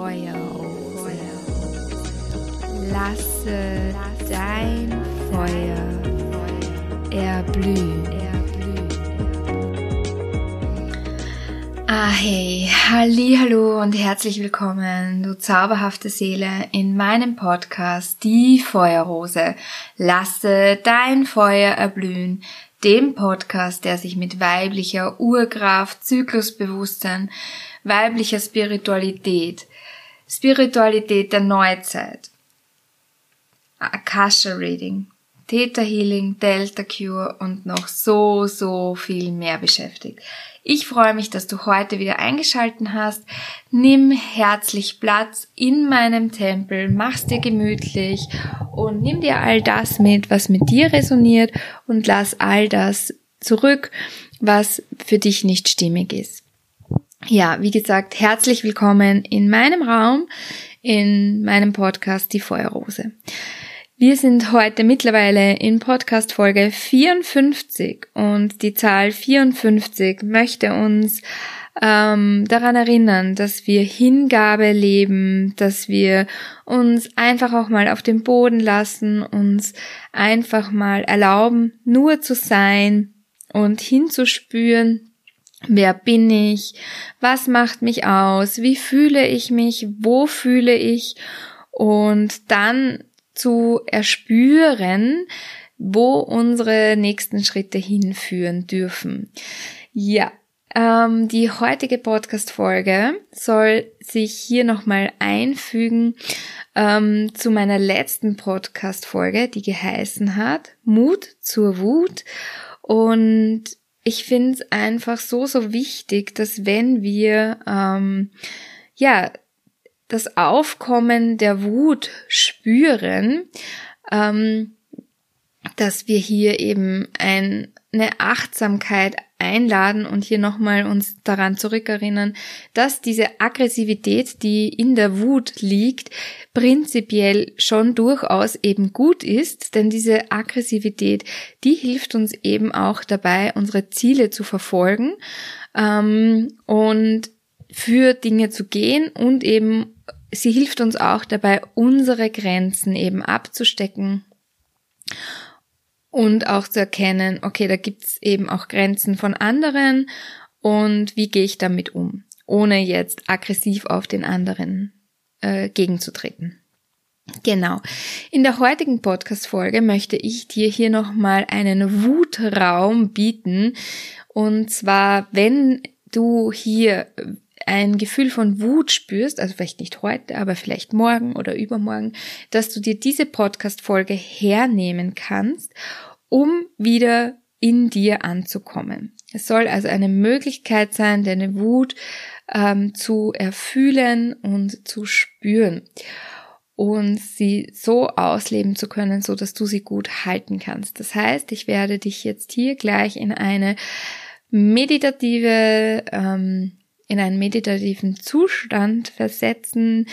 Feuerrose. Lasse dein Feuer erblühen. Ah hey, hallo und herzlich willkommen, du zauberhafte Seele, in meinem Podcast Die Feuerrose. Lasse dein Feuer erblühen, dem Podcast, der sich mit weiblicher Urkraft, Zyklusbewusstsein, weiblicher Spiritualität, Spiritualität der Neuzeit, Akasha Reading, Theta Healing, Delta Cure und noch so, so viel mehr beschäftigt. Ich freue mich, dass du heute wieder eingeschalten hast. Nimm herzlich Platz in meinem Tempel, mach's dir gemütlich und nimm dir all das mit, was mit dir resoniert und lass all das zurück, was für dich nicht stimmig ist. Ja, wie gesagt, herzlich willkommen in meinem Raum, in meinem Podcast Die Feuerrose. Wir sind heute mittlerweile in Podcast Folge 54 und die Zahl 54 möchte uns ähm, daran erinnern, dass wir Hingabe leben, dass wir uns einfach auch mal auf den Boden lassen, uns einfach mal erlauben, nur zu sein und hinzuspüren, wer bin ich, was macht mich aus, wie fühle ich mich, wo fühle ich und dann zu erspüren, wo unsere nächsten Schritte hinführen dürfen. Ja, ähm, die heutige Podcast-Folge soll sich hier nochmal einfügen ähm, zu meiner letzten Podcast-Folge, die geheißen hat Mut zur Wut. Und ich finde es einfach so, so wichtig, dass wenn wir ähm, ja das Aufkommen der Wut spüren, ähm, dass wir hier eben ein, eine Achtsamkeit einladen und hier nochmal uns daran zurückerinnern, dass diese Aggressivität, die in der Wut liegt, prinzipiell schon durchaus eben gut ist, denn diese Aggressivität, die hilft uns eben auch dabei, unsere Ziele zu verfolgen ähm, und für Dinge zu gehen und eben sie hilft uns auch dabei, unsere Grenzen eben abzustecken und auch zu erkennen, okay, da gibt's eben auch Grenzen von anderen und wie gehe ich damit um, ohne jetzt aggressiv auf den anderen äh, gegenzutreten. Genau. In der heutigen Podcast-Folge möchte ich dir hier nochmal einen Wutraum bieten. Und zwar, wenn du hier ein Gefühl von Wut spürst, also vielleicht nicht heute, aber vielleicht morgen oder übermorgen, dass du dir diese Podcast-Folge hernehmen kannst, um wieder in dir anzukommen. Es soll also eine Möglichkeit sein, deine Wut ähm, zu erfühlen und zu spüren und sie so ausleben zu können, so dass du sie gut halten kannst. Das heißt, ich werde dich jetzt hier gleich in eine meditative ähm, in einen meditativen Zustand versetzen.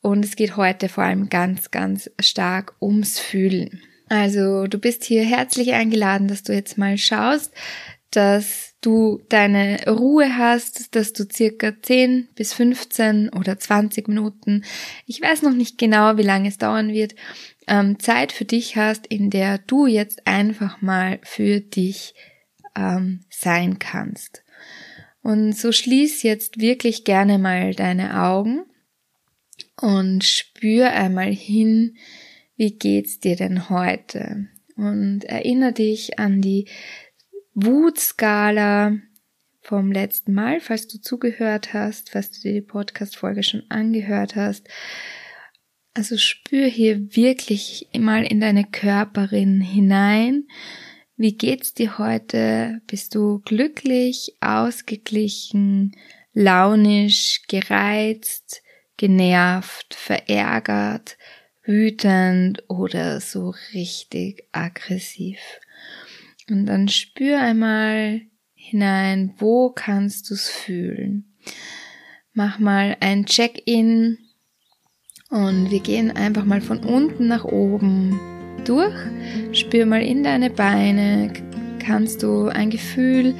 Und es geht heute vor allem ganz, ganz stark ums Fühlen. Also du bist hier herzlich eingeladen, dass du jetzt mal schaust, dass du deine Ruhe hast, dass du circa 10 bis 15 oder 20 Minuten, ich weiß noch nicht genau, wie lange es dauern wird, ähm, Zeit für dich hast, in der du jetzt einfach mal für dich ähm, sein kannst. Und so schließ jetzt wirklich gerne mal deine Augen und spür einmal hin, wie geht's dir denn heute? Und erinnere dich an die Wutskala vom letzten Mal, falls du zugehört hast, falls du dir die Podcast-Folge schon angehört hast. Also spür hier wirklich mal in deine Körperin hinein wie geht's dir heute? Bist du glücklich, ausgeglichen, launisch, gereizt, genervt, verärgert, wütend oder so richtig aggressiv? Und dann spür einmal hinein, wo kannst du's fühlen? Mach mal ein Check-in und wir gehen einfach mal von unten nach oben durch. Spür mal in deine Beine. Kannst du ein Gefühl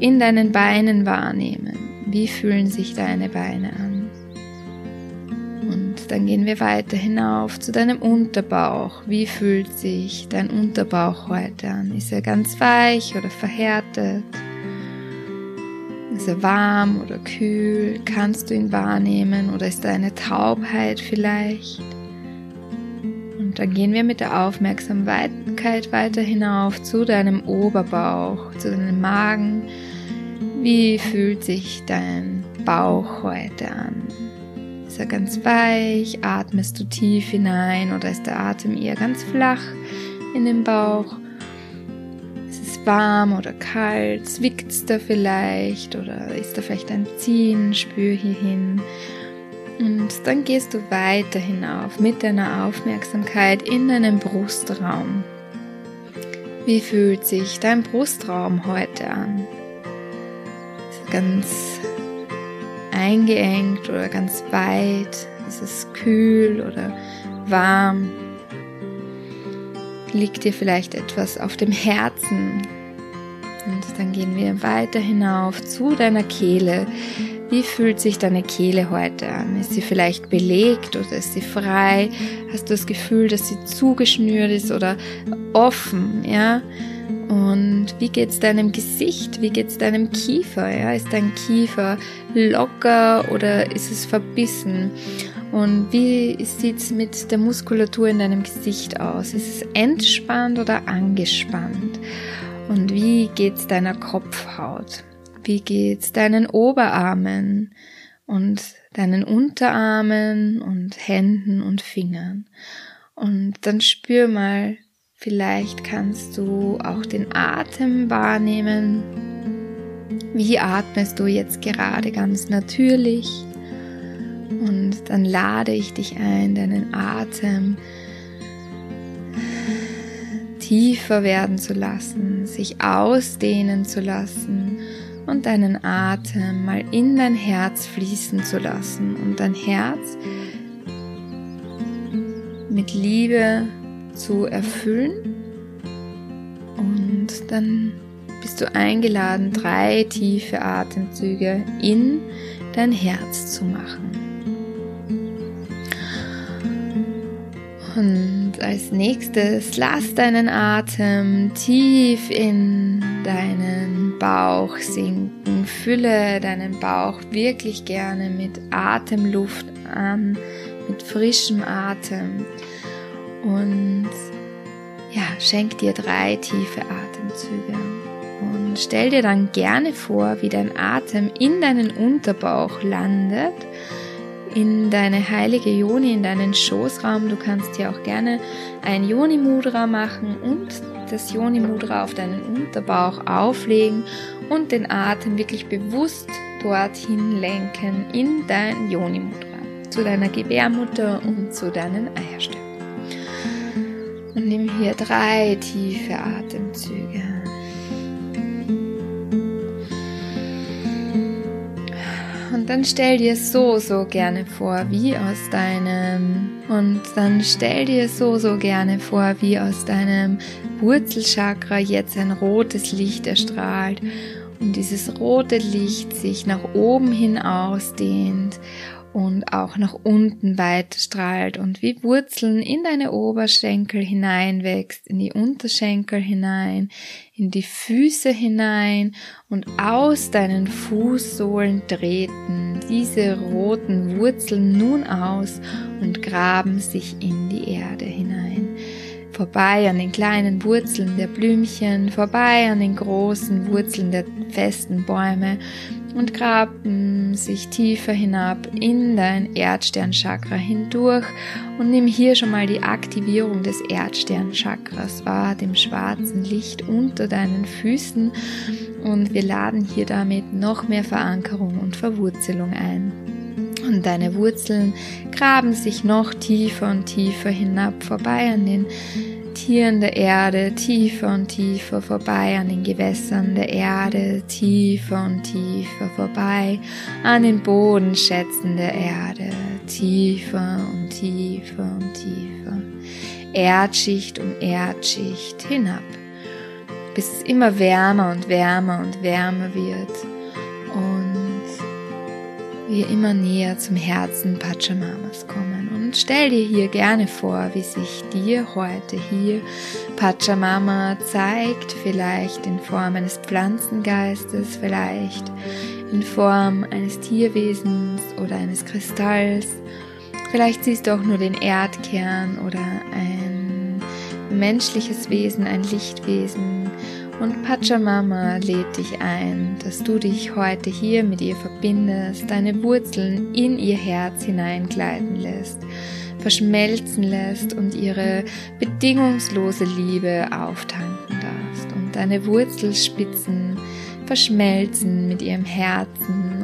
in deinen Beinen wahrnehmen? Wie fühlen sich deine Beine an? dann gehen wir weiter hinauf zu deinem Unterbauch. Wie fühlt sich dein Unterbauch heute an? Ist er ganz weich oder verhärtet? Ist er warm oder kühl? Kannst du ihn wahrnehmen oder ist da eine Taubheit vielleicht? Dann gehen wir mit der Aufmerksamkeit weiter hinauf zu deinem Oberbauch, zu deinem Magen. Wie fühlt sich dein Bauch heute an? Ist er ganz weich? Atmest du tief hinein oder ist der Atem eher ganz flach in den Bauch? Ist es warm oder kalt? Zwickt es da vielleicht oder ist da vielleicht ein Ziehen? Spür hier hin. Und dann gehst du weiter hinauf mit deiner Aufmerksamkeit in deinen Brustraum. Wie fühlt sich dein Brustraum heute an? Ist ganz eingeengt oder ganz weit? Ist es kühl oder warm? Liegt dir vielleicht etwas auf dem Herzen? Und dann gehen wir weiter hinauf zu deiner Kehle. Wie fühlt sich deine Kehle heute an? Ist sie vielleicht belegt oder ist sie frei? Hast du das Gefühl, dass sie zugeschnürt ist oder offen? Ja? Und wie geht's deinem Gesicht? Wie geht's deinem Kiefer? Ja? Ist dein Kiefer locker oder ist es verbissen? Und wie sieht's mit der Muskulatur in deinem Gesicht aus? Ist es entspannt oder angespannt? Und wie geht's deiner Kopfhaut? Wie geht's deinen Oberarmen und deinen Unterarmen und Händen und Fingern? Und dann spür mal, vielleicht kannst du auch den Atem wahrnehmen. Wie atmest du jetzt gerade ganz natürlich? Und dann lade ich dich ein, deinen Atem tiefer werden zu lassen, sich ausdehnen zu lassen und deinen Atem mal in dein Herz fließen zu lassen und dein Herz mit Liebe zu erfüllen. Und dann bist du eingeladen, drei tiefe Atemzüge in dein Herz zu machen. Und als nächstes lass deinen Atem tief in deinen Bauch sinken. Fülle deinen Bauch wirklich gerne mit Atemluft an, mit frischem Atem. Und ja, schenk dir drei tiefe Atemzüge. Und stell dir dann gerne vor, wie dein Atem in deinen Unterbauch landet in deine heilige Yoni, in deinen Schoßraum. Du kannst hier auch gerne ein Yoni Mudra machen und das Yoni Mudra auf deinen Unterbauch auflegen und den Atem wirklich bewusst dorthin lenken in dein Yoni Mudra, zu deiner Gebärmutter und zu deinen Eierstöcken. Und nimm hier drei tiefe Atemzüge. Dann stell dir so, so gerne vor, wie aus deinem, und dann stell dir so, so gerne vor, wie aus deinem Wurzelchakra jetzt ein rotes Licht erstrahlt. Und dieses rote Licht sich nach oben hin ausdehnt und auch nach unten weiter strahlt und wie Wurzeln in deine Oberschenkel hineinwächst, in die Unterschenkel hinein, in die Füße hinein und aus deinen Fußsohlen treten diese roten Wurzeln nun aus und graben sich in die Erde hinein. Vorbei an den kleinen Wurzeln der Blümchen, vorbei an den großen Wurzeln der festen Bäume und graben sich tiefer hinab in dein Erdsternchakra hindurch und nimm hier schon mal die Aktivierung des Erdsternchakras wahr, dem schwarzen Licht unter deinen Füßen und wir laden hier damit noch mehr Verankerung und Verwurzelung ein. Und deine Wurzeln graben sich noch tiefer und tiefer hinab vorbei an den Tieren der Erde tiefer und tiefer vorbei an den Gewässern der Erde, tiefer und tiefer vorbei an den Bodenschätzen der Erde, tiefer und tiefer und tiefer, Erdschicht um Erdschicht hinab, bis es immer wärmer und wärmer und wärmer wird und wir immer näher zum Herzen Pachamamas kommen. Und stell dir hier gerne vor, wie sich dir heute hier Pachamama zeigt, vielleicht in Form eines Pflanzengeistes, vielleicht in Form eines Tierwesens oder eines Kristalls. Vielleicht siehst du auch nur den Erdkern oder ein menschliches Wesen, ein Lichtwesen und Pachamama lädt dich ein, dass du dich heute hier mit ihr verbindest, deine Wurzeln in ihr Herz hineingleiten lässt, verschmelzen lässt und ihre bedingungslose Liebe auftanken darfst. Und deine Wurzelspitzen verschmelzen mit ihrem Herzen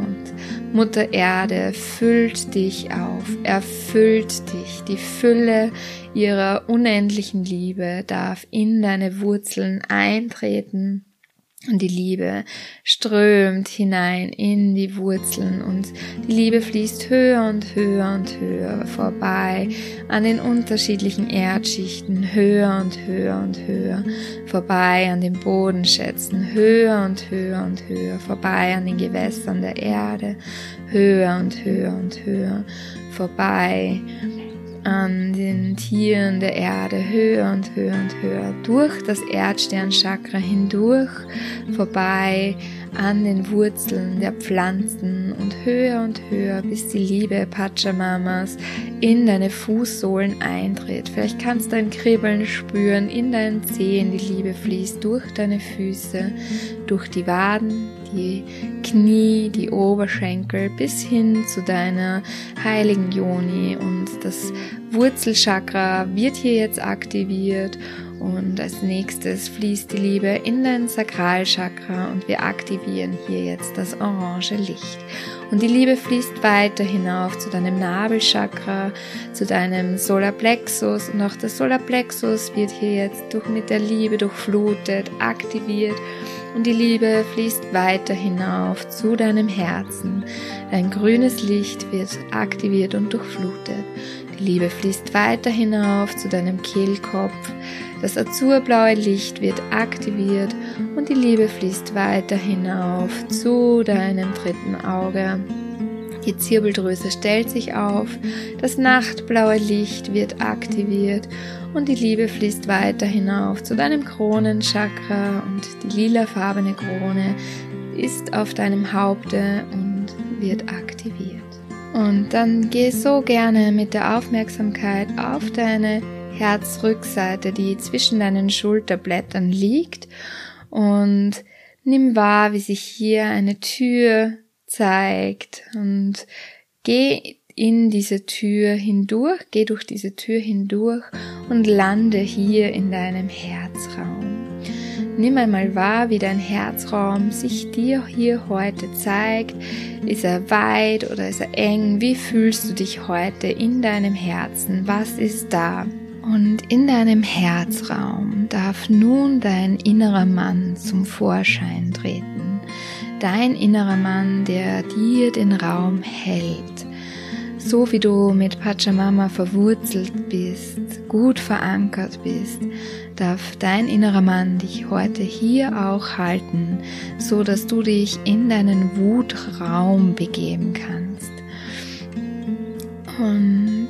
Mutter Erde füllt dich auf, erfüllt dich. Die Fülle ihrer unendlichen Liebe darf in deine Wurzeln eintreten und die Liebe strömt hinein in die Wurzeln und die Liebe fließt höher und höher und höher vorbei an den unterschiedlichen Erdschichten, höher und höher und höher, vorbei an den Bodenschätzen, höher und höher und höher, vorbei an den Gewässern der Erde, höher und höher und höher, vorbei an den Tieren der Erde höher und höher und höher durch das Erdsternchakra hindurch, vorbei an den Wurzeln der Pflanzen und höher und höher, bis die Liebe Pachamamas in deine Fußsohlen eintritt. Vielleicht kannst du ein Kribbeln spüren in deinen Zehen. Die Liebe fließt durch deine Füße, durch die Waden, die Knie, die Oberschenkel bis hin zu deiner heiligen Yoni und das Wurzelchakra wird hier jetzt aktiviert und als nächstes fließt die Liebe in dein Sakralchakra und wir aktivieren hier jetzt das orange Licht. Und die Liebe fließt weiter hinauf zu deinem Nabelchakra, zu deinem Solarplexus und auch das Solarplexus wird hier jetzt durch mit der Liebe durchflutet, aktiviert und die Liebe fließt weiter hinauf zu deinem Herzen. Dein grünes Licht wird aktiviert und durchflutet. Die Liebe fließt weiter hinauf zu deinem Kehlkopf. Das azurblaue Licht wird aktiviert und die Liebe fließt weiter hinauf zu deinem dritten Auge. Die Zirbeldrüse stellt sich auf, das nachtblaue Licht wird aktiviert und die Liebe fließt weiter hinauf zu deinem Kronenchakra und die lilafarbene Krone ist auf deinem Haupte und wird aktiviert. Und dann geh so gerne mit der Aufmerksamkeit auf deine Herzrückseite, die zwischen deinen Schulterblättern liegt und nimm wahr, wie sich hier eine Tür zeigt und geh in diese Tür hindurch, geh durch diese Tür hindurch und lande hier in deinem Herzraum. Nimm einmal wahr, wie dein Herzraum sich dir hier heute zeigt. Ist er weit oder ist er eng? Wie fühlst du dich heute in deinem Herzen? Was ist da? Und in deinem Herzraum darf nun dein innerer Mann zum Vorschein treten. Dein innerer Mann, der dir den Raum hält so wie du mit Pachamama verwurzelt bist, gut verankert bist, darf dein innerer Mann dich heute hier auch halten, so dass du dich in deinen Wutraum begeben kannst. Und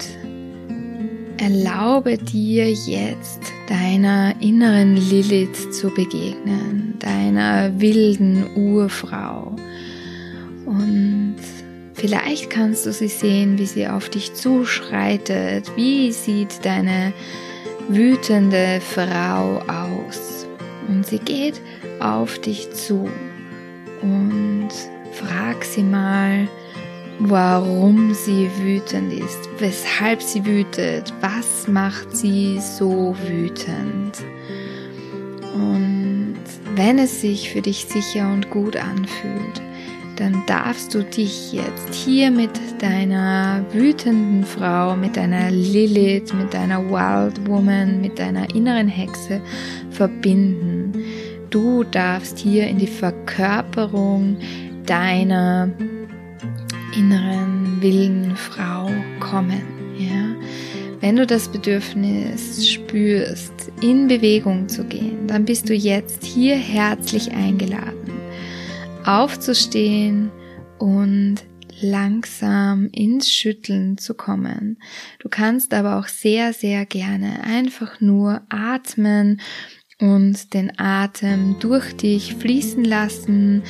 erlaube dir jetzt deiner inneren Lilith zu begegnen, deiner wilden Urfrau. Und Vielleicht kannst du sie sehen, wie sie auf dich zuschreitet. Wie sieht deine wütende Frau aus? Und sie geht auf dich zu und frag sie mal, warum sie wütend ist, weshalb sie wütet, was macht sie so wütend. Und wenn es sich für dich sicher und gut anfühlt, dann darfst du dich jetzt hier mit deiner wütenden Frau, mit deiner Lilith, mit deiner Wild Woman, mit deiner inneren Hexe verbinden. Du darfst hier in die Verkörperung deiner inneren wilden Frau kommen. Ja? Wenn du das Bedürfnis spürst, in Bewegung zu gehen, dann bist du jetzt hier herzlich eingeladen aufzustehen und langsam ins Schütteln zu kommen. Du kannst aber auch sehr, sehr gerne einfach nur atmen und den Atem durch dich fließen lassen.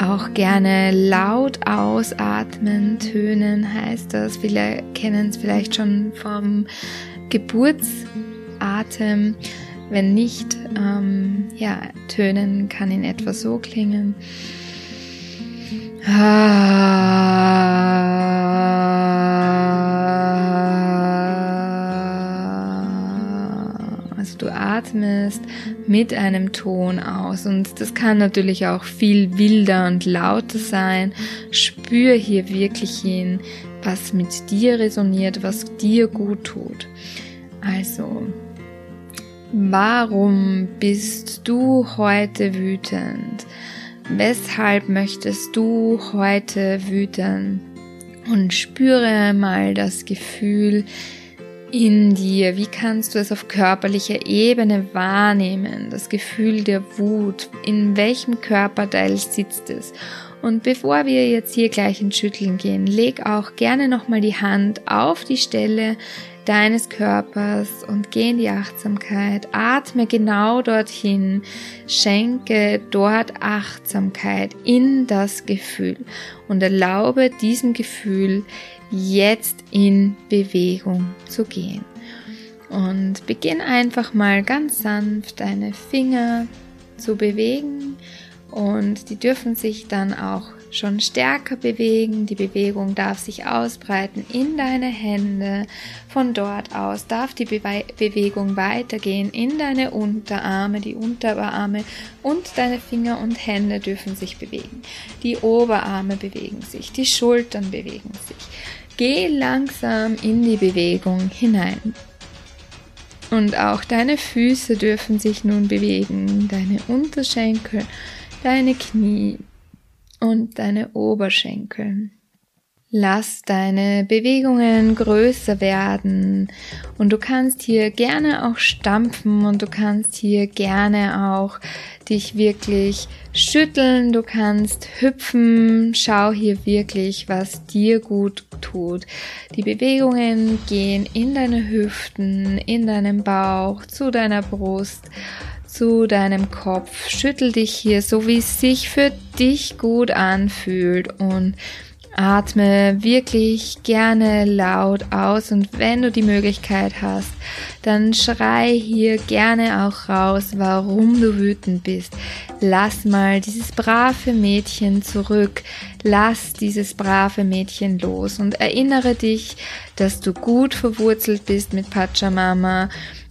Auch gerne laut ausatmen, tönen heißt das. Viele kennen es vielleicht schon vom Geburtsatem. Wenn nicht, ähm, ja, tönen kann in etwa so klingen. Also du atmest mit einem Ton aus und das kann natürlich auch viel wilder und lauter sein. Spür hier wirklich hin, was mit dir resoniert, was dir gut tut. Also, warum bist du heute wütend? Weshalb möchtest du heute wüten? Und spüre mal das Gefühl in dir. Wie kannst du es auf körperlicher Ebene wahrnehmen? Das Gefühl der Wut. In welchem Körperteil sitzt es? Und bevor wir jetzt hier gleich ins Schütteln gehen, leg auch gerne nochmal die Hand auf die Stelle deines Körpers und geh in die Achtsamkeit. Atme genau dorthin. Schenke dort Achtsamkeit in das Gefühl und erlaube diesem Gefühl jetzt in Bewegung zu gehen. Und beginn einfach mal ganz sanft deine Finger zu bewegen und die dürfen sich dann auch schon stärker bewegen. Die Bewegung darf sich ausbreiten in deine Hände. Von dort aus darf die Bewe Bewegung weitergehen in deine Unterarme. Die Unterarme und deine Finger und Hände dürfen sich bewegen. Die Oberarme bewegen sich, die Schultern bewegen sich. Geh langsam in die Bewegung hinein. Und auch deine Füße dürfen sich nun bewegen, deine Unterschenkel, deine Knie, und deine Oberschenkel. Lass deine Bewegungen größer werden und du kannst hier gerne auch stampfen und du kannst hier gerne auch dich wirklich schütteln, du kannst hüpfen, schau hier wirklich, was dir gut tut. Die Bewegungen gehen in deine Hüften, in deinem Bauch, zu deiner Brust zu deinem Kopf. Schüttel dich hier so, wie es sich für dich gut anfühlt und atme wirklich gerne laut aus und wenn du die Möglichkeit hast, dann schrei hier gerne auch raus, warum du wütend bist. Lass mal dieses brave Mädchen zurück. Lass dieses brave Mädchen los und erinnere dich, dass du gut verwurzelt bist mit Pachamama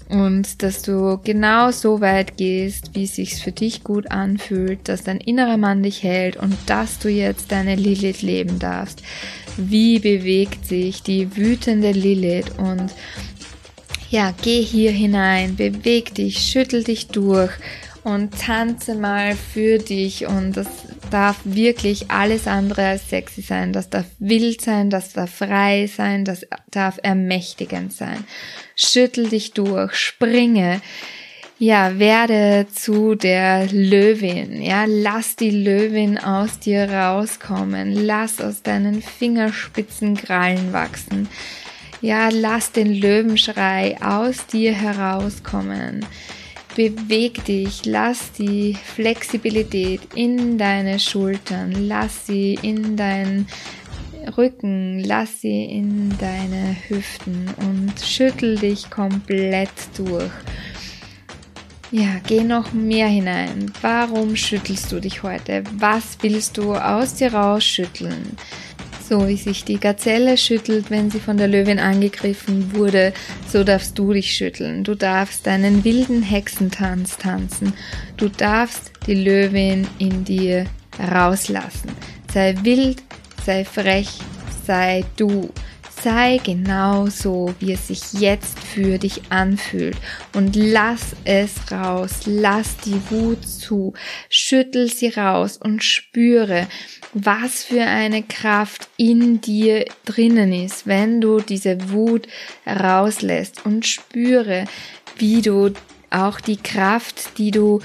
und dass du genau so weit gehst, wie es sich für dich gut anfühlt, dass dein innerer Mann dich hält und dass du jetzt deine Lilith leben darfst. Wie bewegt sich die wütende Lilith und ja, geh hier hinein, beweg dich, schüttel dich durch und tanze mal für dich und das darf wirklich alles andere als sexy sein. Das darf wild sein, das darf frei sein, das darf ermächtigend sein. Schüttel dich durch, springe. Ja, werde zu der Löwin. Ja, lass die Löwin aus dir rauskommen. Lass aus deinen Fingerspitzen Krallen wachsen. Ja, lass den Löwenschrei aus dir herauskommen. Beweg dich, lass die Flexibilität in deine Schultern, lass sie in deinen Rücken, lass sie in deine Hüften und schüttel dich komplett durch. Ja, geh noch mehr hinein. Warum schüttelst du dich heute? Was willst du aus dir rausschütteln? So wie sich die Gazelle schüttelt, wenn sie von der Löwin angegriffen wurde, so darfst du dich schütteln. Du darfst deinen wilden Hexentanz tanzen. Du darfst die Löwin in dir rauslassen. Sei wild, sei frech, sei du. Sei genau so, wie es sich jetzt für dich anfühlt und lass es raus, lass die Wut zu, schüttel sie raus und spüre, was für eine Kraft in dir drinnen ist, wenn du diese Wut rauslässt und spüre, wie du auch die Kraft, die du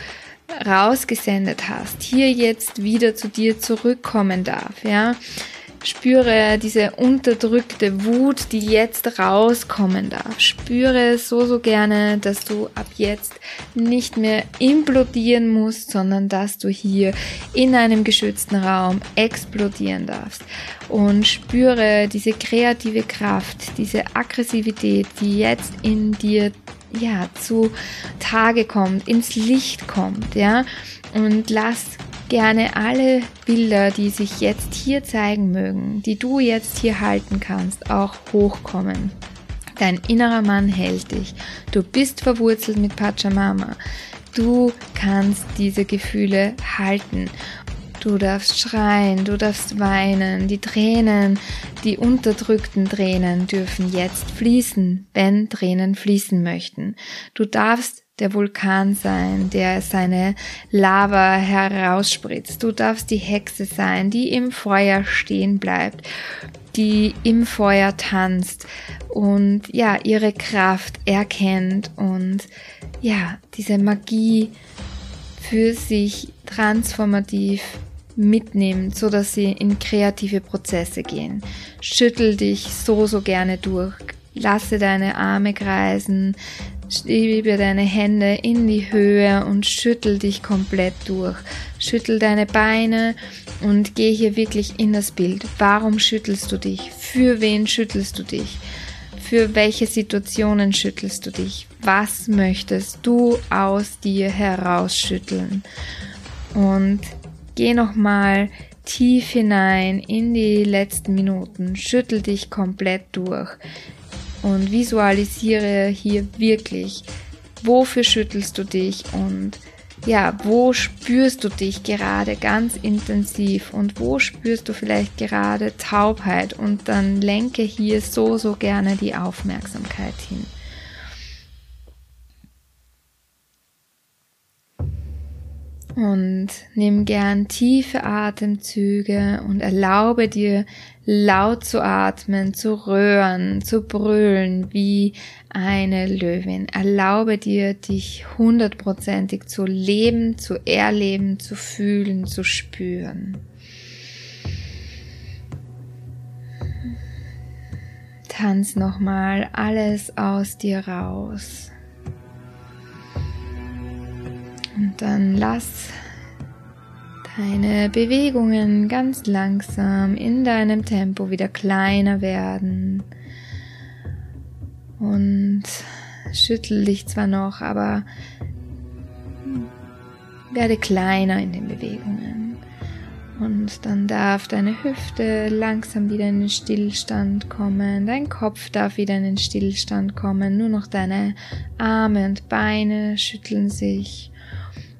rausgesendet hast, hier jetzt wieder zu dir zurückkommen darf, ja. Spüre diese unterdrückte Wut, die jetzt rauskommen darf. Spüre so, so gerne, dass du ab jetzt nicht mehr implodieren musst, sondern dass du hier in einem geschützten Raum explodieren darfst. Und spüre diese kreative Kraft, diese Aggressivität, die jetzt in dir ja, zu Tage kommt, ins Licht kommt, ja, und lass gerne alle Bilder, die sich jetzt hier zeigen mögen, die du jetzt hier halten kannst, auch hochkommen. Dein innerer Mann hält dich. Du bist verwurzelt mit Pachamama. Du kannst diese Gefühle halten. Du darfst schreien, du darfst weinen. Die Tränen, die unterdrückten Tränen dürfen jetzt fließen, wenn Tränen fließen möchten. Du darfst der Vulkan sein, der seine Lava herausspritzt. Du darfst die Hexe sein, die im Feuer stehen bleibt, die im Feuer tanzt und ja, ihre Kraft erkennt und ja, diese Magie für sich transformativ mitnimmt, so dass sie in kreative Prozesse gehen. Schüttel dich so, so gerne durch. Lasse deine Arme kreisen, Schiebe deine Hände in die Höhe und schüttel dich komplett durch. Schüttel deine Beine und geh hier wirklich in das Bild. Warum schüttelst du dich? Für wen schüttelst du dich? Für welche Situationen schüttelst du dich? Was möchtest du aus dir herausschütteln? Und geh nochmal tief hinein in die letzten Minuten. Schüttel dich komplett durch und visualisiere hier wirklich, wofür schüttelst du dich und ja, wo spürst du dich gerade ganz intensiv und wo spürst du vielleicht gerade Taubheit und dann lenke hier so, so gerne die Aufmerksamkeit hin. Und nimm gern tiefe Atemzüge und erlaube dir laut zu atmen, zu röhren, zu brüllen wie eine Löwin. Erlaube dir, dich hundertprozentig zu leben, zu erleben, zu fühlen, zu spüren. Tanz nochmal alles aus dir raus. Und dann lass deine Bewegungen ganz langsam in deinem Tempo wieder kleiner werden. Und schüttel dich zwar noch, aber werde kleiner in den Bewegungen. Und dann darf deine Hüfte langsam wieder in den Stillstand kommen, dein Kopf darf wieder in den Stillstand kommen, nur noch deine Arme und Beine schütteln sich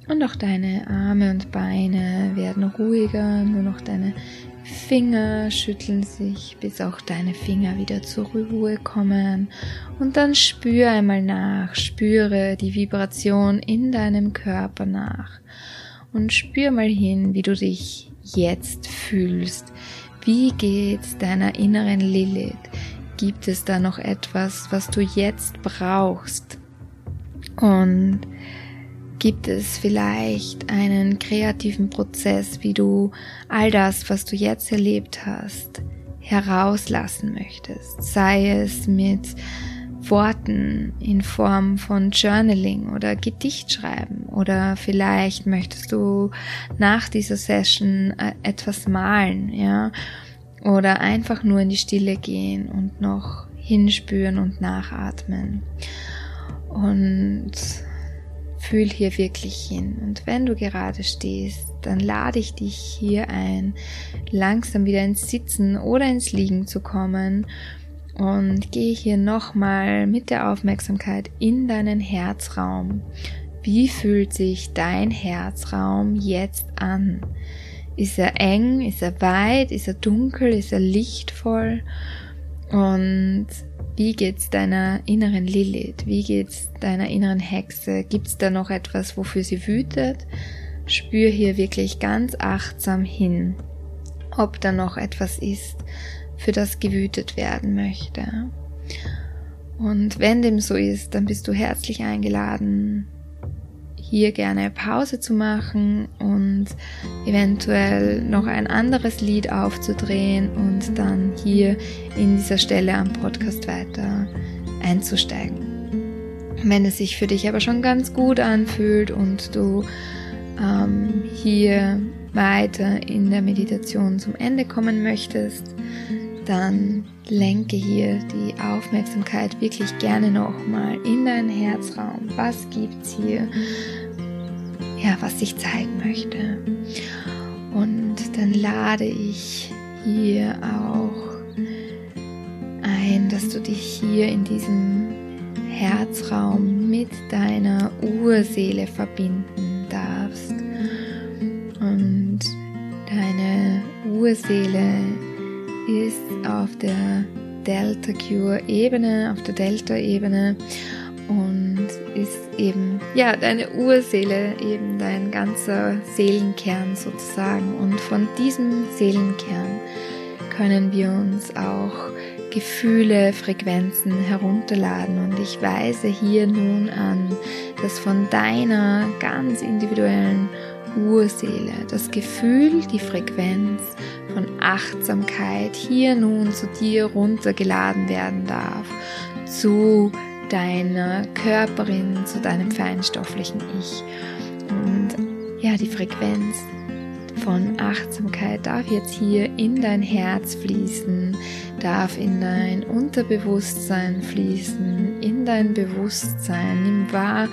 und auch deine Arme und Beine werden ruhiger, nur noch deine Finger schütteln sich, bis auch deine Finger wieder zur Ruhe kommen. Und dann spüre einmal nach, spüre die Vibration in deinem Körper nach. Und spür mal hin, wie du dich jetzt fühlst. Wie geht's deiner inneren Lilith? Gibt es da noch etwas, was du jetzt brauchst? Und Gibt es vielleicht einen kreativen Prozess, wie du all das, was du jetzt erlebt hast, herauslassen möchtest? Sei es mit Worten in Form von Journaling oder Gedichtschreiben oder vielleicht möchtest du nach dieser Session äh, etwas malen, ja, oder einfach nur in die Stille gehen und noch hinspüren und nachatmen. Und Fühl hier wirklich hin. Und wenn du gerade stehst, dann lade ich dich hier ein, langsam wieder ins Sitzen oder ins Liegen zu kommen und gehe hier nochmal mit der Aufmerksamkeit in deinen Herzraum. Wie fühlt sich dein Herzraum jetzt an? Ist er eng? Ist er weit? Ist er dunkel? Ist er lichtvoll? Und wie geht's deiner inneren Lilith? Wie geht's deiner inneren Hexe? Gibt's da noch etwas, wofür sie wütet? Spür hier wirklich ganz achtsam hin, ob da noch etwas ist, für das gewütet werden möchte. Und wenn dem so ist, dann bist du herzlich eingeladen, hier gerne Pause zu machen und eventuell noch ein anderes Lied aufzudrehen und dann hier in dieser Stelle am Podcast weiter einzusteigen. Wenn es sich für dich aber schon ganz gut anfühlt und du ähm, hier weiter in der Meditation zum Ende kommen möchtest, dann lenke hier die Aufmerksamkeit wirklich gerne nochmal in deinen Herzraum. Was gibt's hier? Ja, was sich zeigen möchte. Und dann lade ich hier auch ein, dass du dich hier in diesem Herzraum mit deiner Urseele verbinden darfst. Und deine Urseele ist auf der Delta Cure Ebene, auf der Delta Ebene und ist eben, ja, deine Urseele, eben dein ganzer Seelenkern sozusagen. Und von diesem Seelenkern können wir uns auch Gefühle, Frequenzen herunterladen. Und ich weise hier nun an, dass von deiner ganz individuellen Urseele, das Gefühl, die Frequenz von Achtsamkeit hier nun zu dir runtergeladen werden darf, zu deiner Körperin, zu deinem feinstofflichen Ich. Und ja, die Frequenz von Achtsamkeit darf jetzt hier in dein Herz fließen, darf in dein Unterbewusstsein fließen, in dein Bewusstsein. Nimm wahr,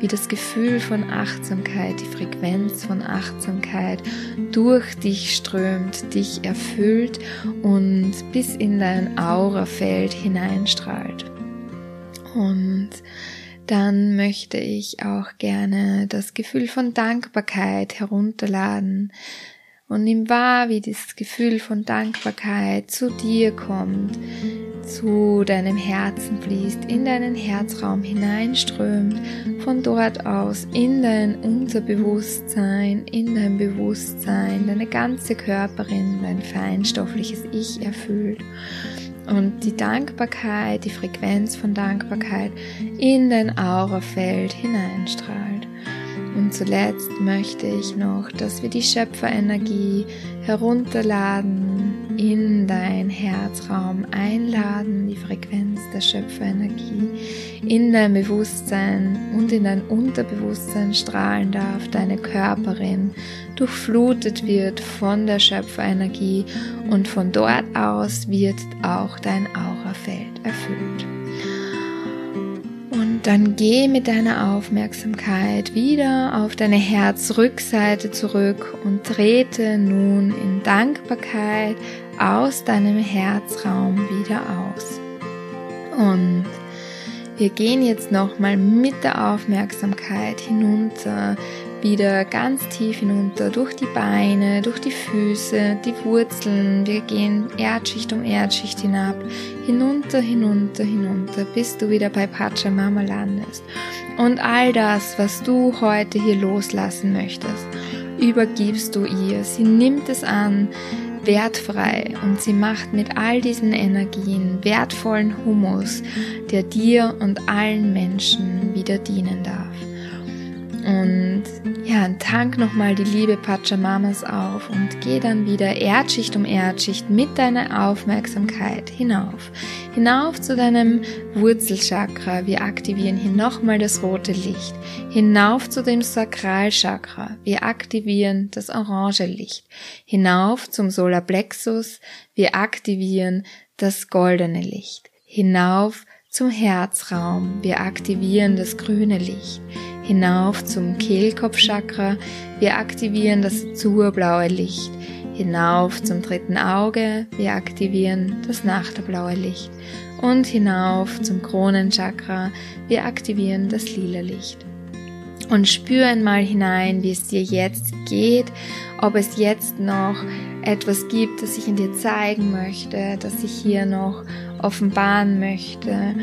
wie das Gefühl von Achtsamkeit, die Frequenz von Achtsamkeit durch dich strömt, dich erfüllt und bis in dein Aurafeld hineinstrahlt. Und dann möchte ich auch gerne das Gefühl von Dankbarkeit herunterladen und nimm wahr, wie dieses Gefühl von Dankbarkeit zu dir kommt, zu deinem Herzen fließt, in deinen Herzraum hineinströmt, von dort aus in dein Unterbewusstsein, in dein Bewusstsein, deine ganze Körperin, dein feinstoffliches Ich erfüllt und die Dankbarkeit, die Frequenz von Dankbarkeit in dein Aurafeld hineinstrahlt. Und zuletzt möchte ich noch, dass wir die Schöpferenergie herunterladen, in dein Herzraum einladen, die Frequenz der Schöpferenergie in dein Bewusstsein und in dein Unterbewusstsein strahlen darf, deine Körperin durchflutet wird von der Schöpferenergie und von dort aus wird auch dein Aurafeld erfüllt. Dann geh mit deiner Aufmerksamkeit wieder auf deine Herzrückseite zurück und trete nun in Dankbarkeit aus deinem Herzraum wieder aus. Und wir gehen jetzt nochmal mit der Aufmerksamkeit hinunter wieder ganz tief hinunter, durch die Beine, durch die Füße, die Wurzeln. Wir gehen Erdschicht um Erdschicht hinab, hinunter, hinunter, hinunter, bis du wieder bei Pachamama landest. Und all das, was du heute hier loslassen möchtest, übergibst du ihr. Sie nimmt es an, wertfrei und sie macht mit all diesen Energien wertvollen Humus, der dir und allen Menschen wieder dienen darf. Und ja, tank nochmal die Liebe Pachamamas auf und geh dann wieder Erdschicht um Erdschicht mit deiner Aufmerksamkeit hinauf. Hinauf zu deinem Wurzelchakra. Wir aktivieren hier nochmal das rote Licht. Hinauf zu dem Sakralchakra. Wir aktivieren das orange Licht. Hinauf zum Solarplexus. Wir aktivieren das goldene Licht. Hinauf zum Herzraum. Wir aktivieren das grüne Licht hinauf zum Kehlkopfchakra. Wir aktivieren das azurblaue Licht. Hinauf zum dritten Auge. Wir aktivieren das nachterblaue Licht. Und hinauf zum Kronenchakra. Wir aktivieren das lila Licht. Und spür einmal hinein, wie es dir jetzt geht, ob es jetzt noch etwas gibt, das ich in dir zeigen möchte, das ich hier noch offenbaren möchte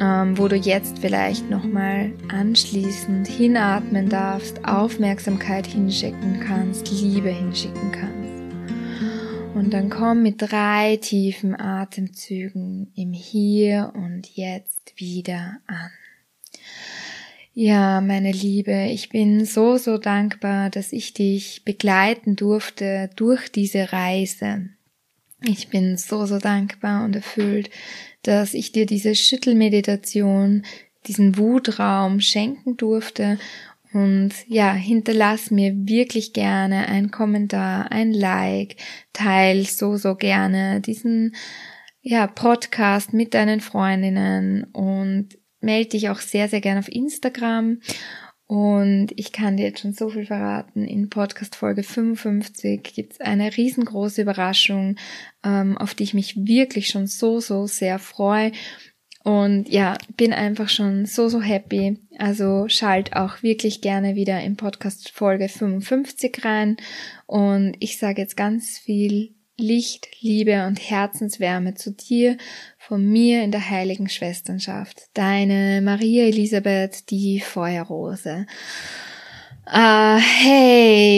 ähm, wo du jetzt vielleicht nochmal anschließend hinatmen darfst, Aufmerksamkeit hinschicken kannst, Liebe hinschicken kannst. Und dann komm mit drei tiefen Atemzügen im Hier und Jetzt wieder an. Ja, meine Liebe, ich bin so, so dankbar, dass ich dich begleiten durfte durch diese Reise. Ich bin so, so dankbar und erfüllt, dass ich dir diese Schüttelmeditation, diesen Wutraum schenken durfte. Und ja, hinterlass mir wirklich gerne ein Kommentar, ein Like, teil so, so gerne diesen ja, Podcast mit deinen Freundinnen. Und melde dich auch sehr, sehr gerne auf Instagram. Und ich kann dir jetzt schon so viel verraten. In Podcast Folge 55 gibt's eine riesengroße Überraschung, ähm, auf die ich mich wirklich schon so, so sehr freue. Und ja, bin einfach schon so, so happy. Also schalt auch wirklich gerne wieder in Podcast Folge 55 rein. Und ich sage jetzt ganz viel Licht, Liebe und Herzenswärme zu dir von mir in der heiligen Schwesternschaft, deine Maria Elisabeth, die Feuerrose. Ah, hey!